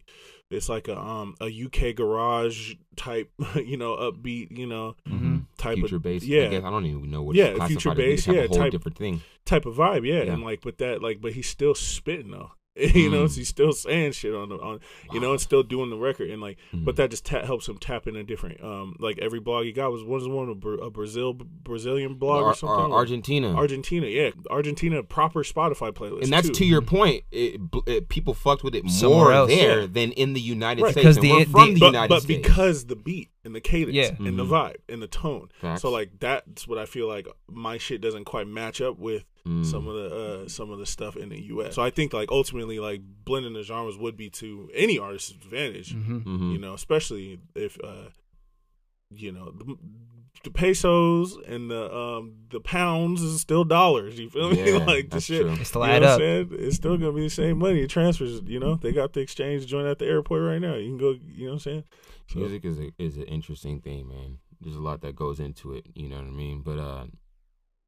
it's like a um a UK garage type, you know, upbeat, you know, Mhm. type Future of bass. yeah I guess I don't even know what Yeah, future bass, yeah, a whole type- different thing. type of vibe, yeah. Yeah. And like, but that like, but he's still spitting though. you know, Mm. he's still saying shit on the on, you know, and still doing the record and like, Mhm. but that just ta- helps him tap in a different um like every blog he got was was one a, Bra- a Brazil Brazilian blog Ar- or something. Ar- Argentina. Argentina, yeah, Argentina proper Spotify playlist, and that's too. to your point. It, it, people fucked with it Somewhere more else. there Yeah. than in the United Right. States. 'Cause and the- we're the- from the but, United but States. But because the beat and the cadence Yeah. and the Mhm. vibe and the tone. Facts. So like that's what I feel like my shit doesn't quite match up with Mm. some of the uh, some of the stuff in the U.S. So I think like ultimately like blending the genres would be to any artist's advantage. Mhm. Mhm. You know, especially if uh, you know the, the pesos and the um the pounds is still dollars. You feel me? Like the shit. true. It still add up. It's still gonna be the same money. It transfers, you know. They got the exchange joint at the airport right now. You can go. You know what I'm saying? Music is a, is an interesting thing, man. There's a lot that goes into it. You know what I mean? But uh,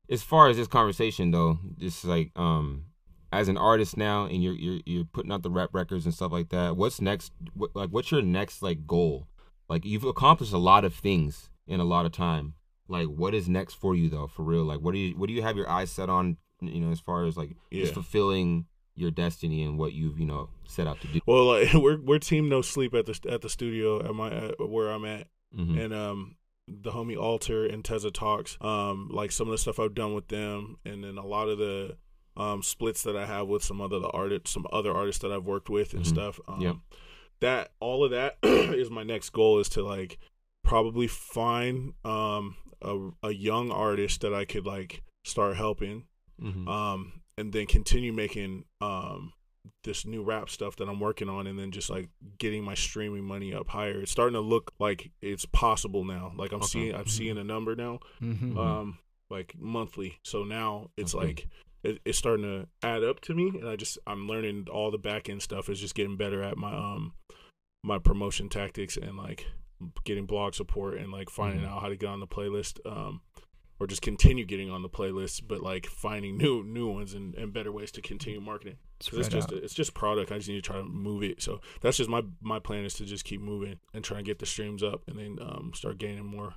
as far as this conversation though, just like um, as an artist now, and you're you're you're putting out the rap records and stuff like that. What's next? What, like, what's your next like goal? Like, you've accomplished a lot of things in a lot of time. Like, what is next for you though? For real? Like, what do you what do you have your eyes set on You know, as far as like Yeah. just fulfilling your destiny and what you've you know set out to do. Well, like we're we're team no sleep at the at the studio at my at where I'm at, Mhm. and um the homie Alter and Teza talks um like some of the stuff I've done with them, and then a lot of the um splits that I have with some other the artists, some other artists that I've worked with and Mhm. stuff. Um, Yep. That all of that is my next goal is to like probably find um a a young artist that I could like start helping Mhm. um, and then continue making um, this new rap stuff that I'm working on, and then just like getting my streaming money up higher. It's starting to look like it's possible now. Like I'm Okay. seeing, I'm seeing a number now, Mm-hmm. um, like monthly. So now it's Okay. like it, it's starting to add up to me, and I just I'm learning all the back end stuff. Is just getting better at my um my promotion tactics and like getting blog support and like finding Mhm. out how to get on the playlist. Um, or just continue getting on the playlist, but like finding new new ones and, and better ways to continue marketing. Because it's just out. it's just product. I just need to try to move it. So that's just my my plan is to just keep moving and try and get the streams up, and then um start gaining more.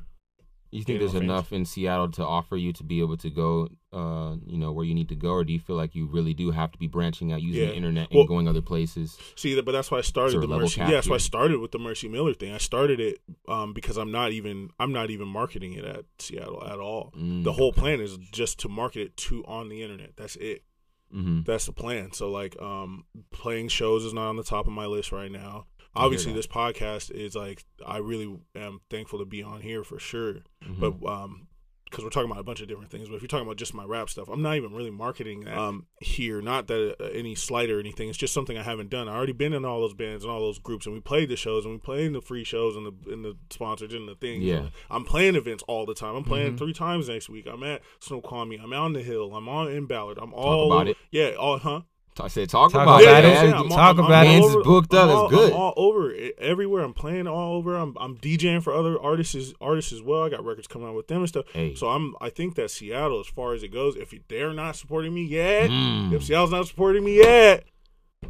You think there's enough in Seattle to offer you to be able to go, uh, you know, where you need to go, or do you feel like you really do have to be branching out, using Yeah. the internet, and Well- going other places? See, but that's why I started the Mercy. Yeah, that's why I started with the Mercy Miller thing. I started it um because I'm not even I'm not even marketing it at Seattle at all. Mm, The whole plan is just to market it to on the internet. That's it. hmm That's the plan. So like um playing shows is not on the top of my list right now. Obviously this podcast is like I really am thankful to be on here for sure. Mhm. But um because we're talking about a bunch of different things, but if you're talking about just my rap stuff, I'm not even really marketing that um here. Not that uh, any slight or anything. It's just something I haven't done. I already been in all those bands and all those groups, and we played the shows and we played in the free shows and the and the sponsors and the things. Yeah. I'm playing events all the time. I'm playing Mhm. three times next week. I'm at Snoqualmie. I'm out on the hill. I'm on in Ballard. I'm all about over- it. Yeah, all huh? I said, talk, Talk about about it. it. yeah, I'm Talk I'm- about I'm it. Man's booked up. I'm good. I'm all over it. everywhere. I'm playing all over. I'm I'm DJing for other artists artists as well. I got records coming out with them and stuff. Hey. So I'm I think that Seattle, as far as it goes, if they're not supporting me yet, Mm. if Seattle's not supporting me yet,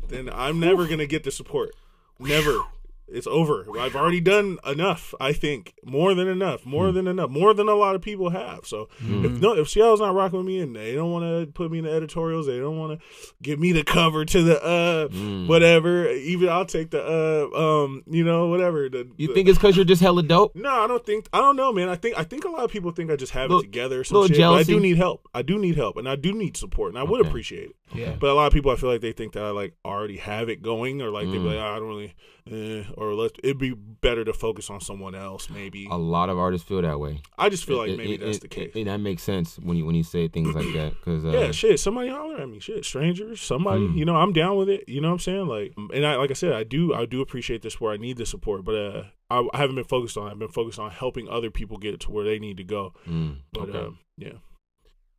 then I'm never gonna get the support. Never. It's over. I've already done enough. I think more than enough. More Hmm. than enough. More than a lot of people have. So Mm. if no, if Seattle's not rocking with me and they don't want to put me in the editorials, they don't want to give me the cover to the uh Mm. whatever. Even I'll take the uh um you know whatever. The, You the- think it's because you're just hella dope? no, I don't think. I don't know, man. I think. I think a lot of people think I just have Little- it together. Or some little shit, but I do need help. I do need help, and I do need support, and I would appreciate it. Yeah. But a lot of people, I feel like they think that I like already have it going, or like they be Mm. like, "Ah, I don't really, eh, or let it'd be better to focus on someone else, maybe. A lot of artists feel that way. I just feel like It- maybe it- that's it- the case. it- that makes sense when you when you say things like that. Because uh, yeah, shit. Somebody holler at me. Shit, strangers. Somebody. Mm. You know, I'm down with it. You know what I'm saying? Like, and I like I said, I do. I do appreciate this where I need the support, but uh, I, I haven't been focused on. it. I've been focused on helping other people get to where they need to go. mm, But okay. um, yeah.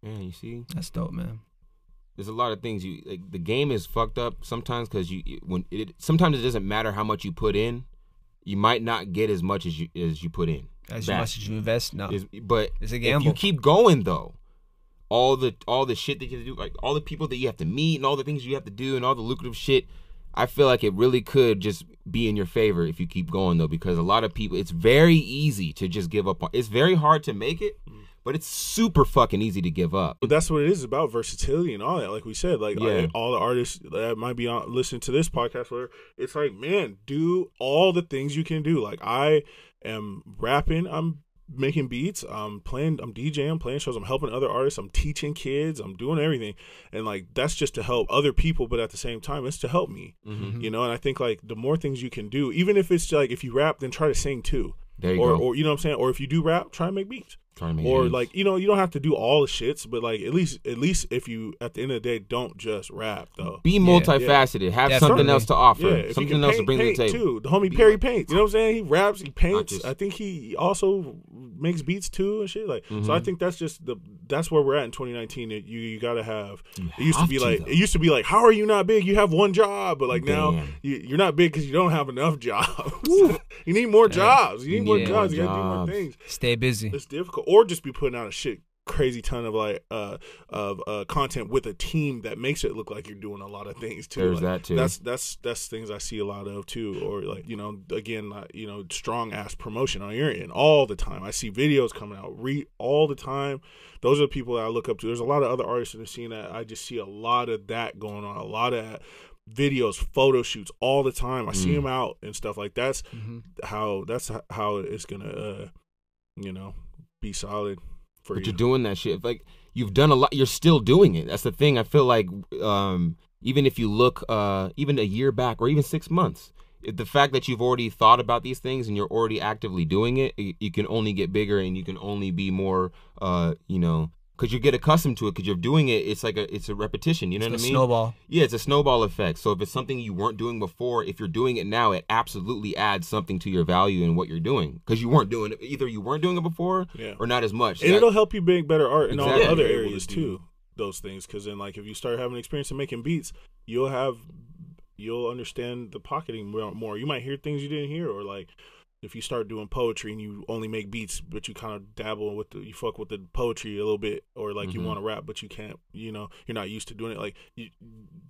yeah, you see, That's dope, man. There's a lot of things you like. The game is fucked up sometimes because you it- when it sometimes it doesn't matter how much you put in, you might not get as much as you as you put in. As Back. much as you invest, no. Is- but It's a if gamble. you keep going though, all the all the shit that you have to do, like all the people that you have to meet and all the things you have to do and all the lucrative shit, I feel like it really could just be in your favor if you keep going though, because a lot of people, it's very easy to just give up on. It's very hard to make it, mm. But it's super fucking easy to give up. But that's what it is about versatility and all that. Like we said, like Yeah. all the artists that might be on listening to this podcast, where it's like, man, do all the things you can do. Like I am rapping, I'm making beats, I'm playing, I'm DJing, I'm playing shows, I'm helping other artists, I'm teaching kids, I'm doing everything, and like that's just to help other people, but at the same time, it's to help me. Mhm. You know, and I think like the more things you can do, even if it's like if you rap, then try to sing too. There you or, go. or you know what I'm saying? Or if you do rap, try and make beats Trying to make or hits. like you know you don't have to do all the shits but like at least at least if you at the end of the day don't just rap though. Be multifaceted, have Definitely. something else to offer, yeah something else paint, to bring to the table. too. The homie Be perry like- paints. You know what i'm saying? He raps he paints. just- i think he also makes beats too and shit like so i Mhm. think that's just the that's where we're at in 2019 you you gotta have You it used to be to, like though. it used to be like how are you not big? You have one job. But like now Damn. you, you're not big because you don't have enough jobs you need more jobs you need more jobs you gotta do more things Stay busy. it's difficult or just be putting out a shit crazy ton of like uh of uh content with a team that makes it look like you're doing a lot of things too. There's Like, that, too. That's that's that's things I see a lot of too, or like you know again uh, you know strong ass promotion on your end all the time. I see videos coming out re all the time. Those are the people that I look up to. There's a lot of other artists in the scene that I just see a lot of that going on. A lot of videos, photo shoots all the time. I see Mm. them out and stuff like that's Mhm. how that's how it's gonna uh you know be solid for but you. you're doing that shit. Like you've done a lot. You're still doing it. That's the thing. I feel like um, even if you look, uh, even a year back or even six months, if the fact that you've already thought about these things and you're already actively doing it, you, you can only get bigger and you can only be more, uh, you know, because you get accustomed to it because you're doing it. It's like a it's a repetition. You know It's what i mean? snowball. Yeah, it's a snowball effect. So if it's something you weren't doing before, if you're doing it now, it absolutely adds something to your value in what you're doing because you weren't doing it. Either you weren't doing it before, Yeah. or not as much. and That- it'll help you make better art in all Exactly. other areas to too. Those things, because then like if you start having experience in making beats, you'll have you'll understand the pocketing more. more. You might hear things you didn't hear, or like if you start doing poetry and you only make beats, but you kind of dabble with the you fuck with the poetry a little bit, or like you Mhm. want to rap but you can't. You know, you're not used to doing it. Like you,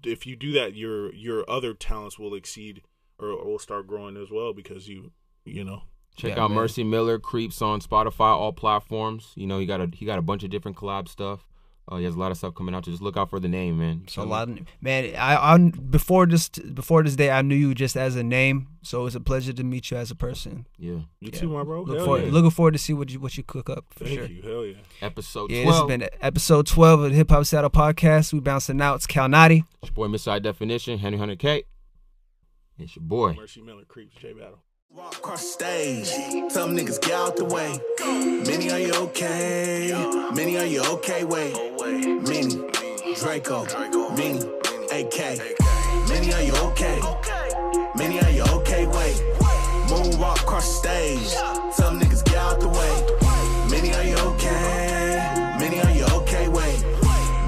if you do that, your your other talents will exceed or, or will start growing as well because you you know Check Yeah, out man. Mercy Miller Creeps on Spotify, all platforms. You know, he got a he got a bunch of different collab stuff. Uh, he has a lot of stuff coming out. So just look out for the name, man. So a lot of man. I, on before this before this day, I knew you just as a name. So it's a pleasure to meet you as a person. Yeah. you Yeah. too, my bro. Look forward, yeah. looking forward to see what you what you cook up for Thank sure. you. Hell yeah. Episode Yeah, this has been episode twelve of the Hip Hop Seattle Podcast. We bouncing out. It's Cal Nadi. It's your boy Mr. High Definition, Henry Hunter K. It's your boy. Mercy Miller creeps J Battle. Walk across stage, some niggas get out the way. Many are you okay? Many are you okay? Wait, Many, Draco, Many, AK. Many are you okay? Many are you okay? Wait, moonwalk across stage, some niggas get out the way. Many are you okay? Many are you okay? Wait,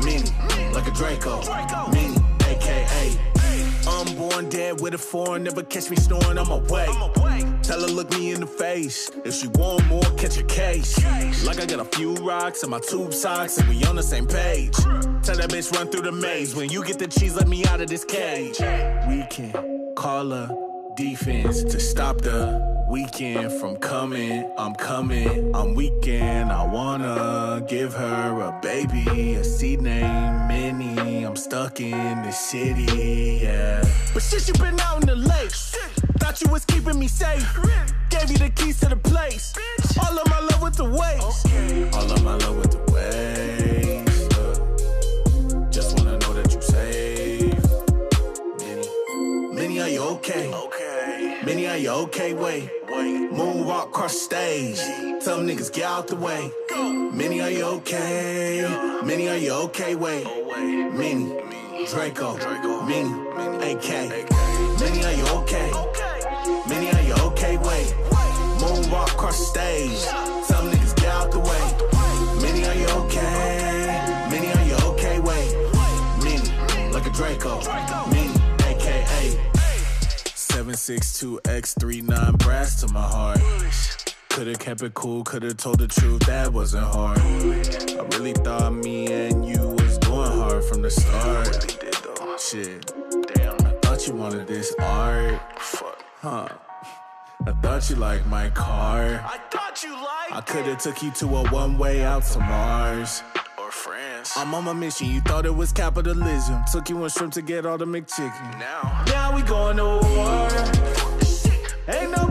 Many, like a Draco, Many. Unborn dead with a foreign, never catch me snoring, I'm away. Tell her look me in the face. If she want more, catch a case. Like I got a few rocks in my tube socks and we on the same page. Tell that bitch run through the maze. When you get the cheese, let me out of this cage. We can call her defense to stop the weekend from coming. I'm coming, I'm weekend. I wanna give her a baby, a seed name Mini. I'm stuck in the city, yeah. But shit, you been out in the lake. Thought you was keeping me safe. Gave you the keys to the place. All of my love with the waste. All of my love with the uh, just wanna know that you safe. Mini, Mini, are you okay? Okay. Mini, are you okay? Wait. Moonwalk across the stage. Some niggas get out the way. Mini, are you okay? Mini, are you okay? Wait, Mini, Draco, Mini, AK. Mini, are you okay? Mini, are you okay? Wait, moonwalk across the stage. Some niggas get out the way. Mini, are you okay? Mini, are you okay? Wait, Mini, like a Draco, AKA. 762X39 brass to my heart. Could've kept it cool, could've told the truth, that wasn't hard. I really thought me and you was going hard from the start. Shit, damn, I thought you wanted this art. Fuck, huh? I thought you liked my car. I thought you liked I could've took you to a one way out to Mars. Or France. I'm on my mission. You thought it was capitalism. Took you and shrimp to get all the McChicken. Now, now we going to war. Ain't no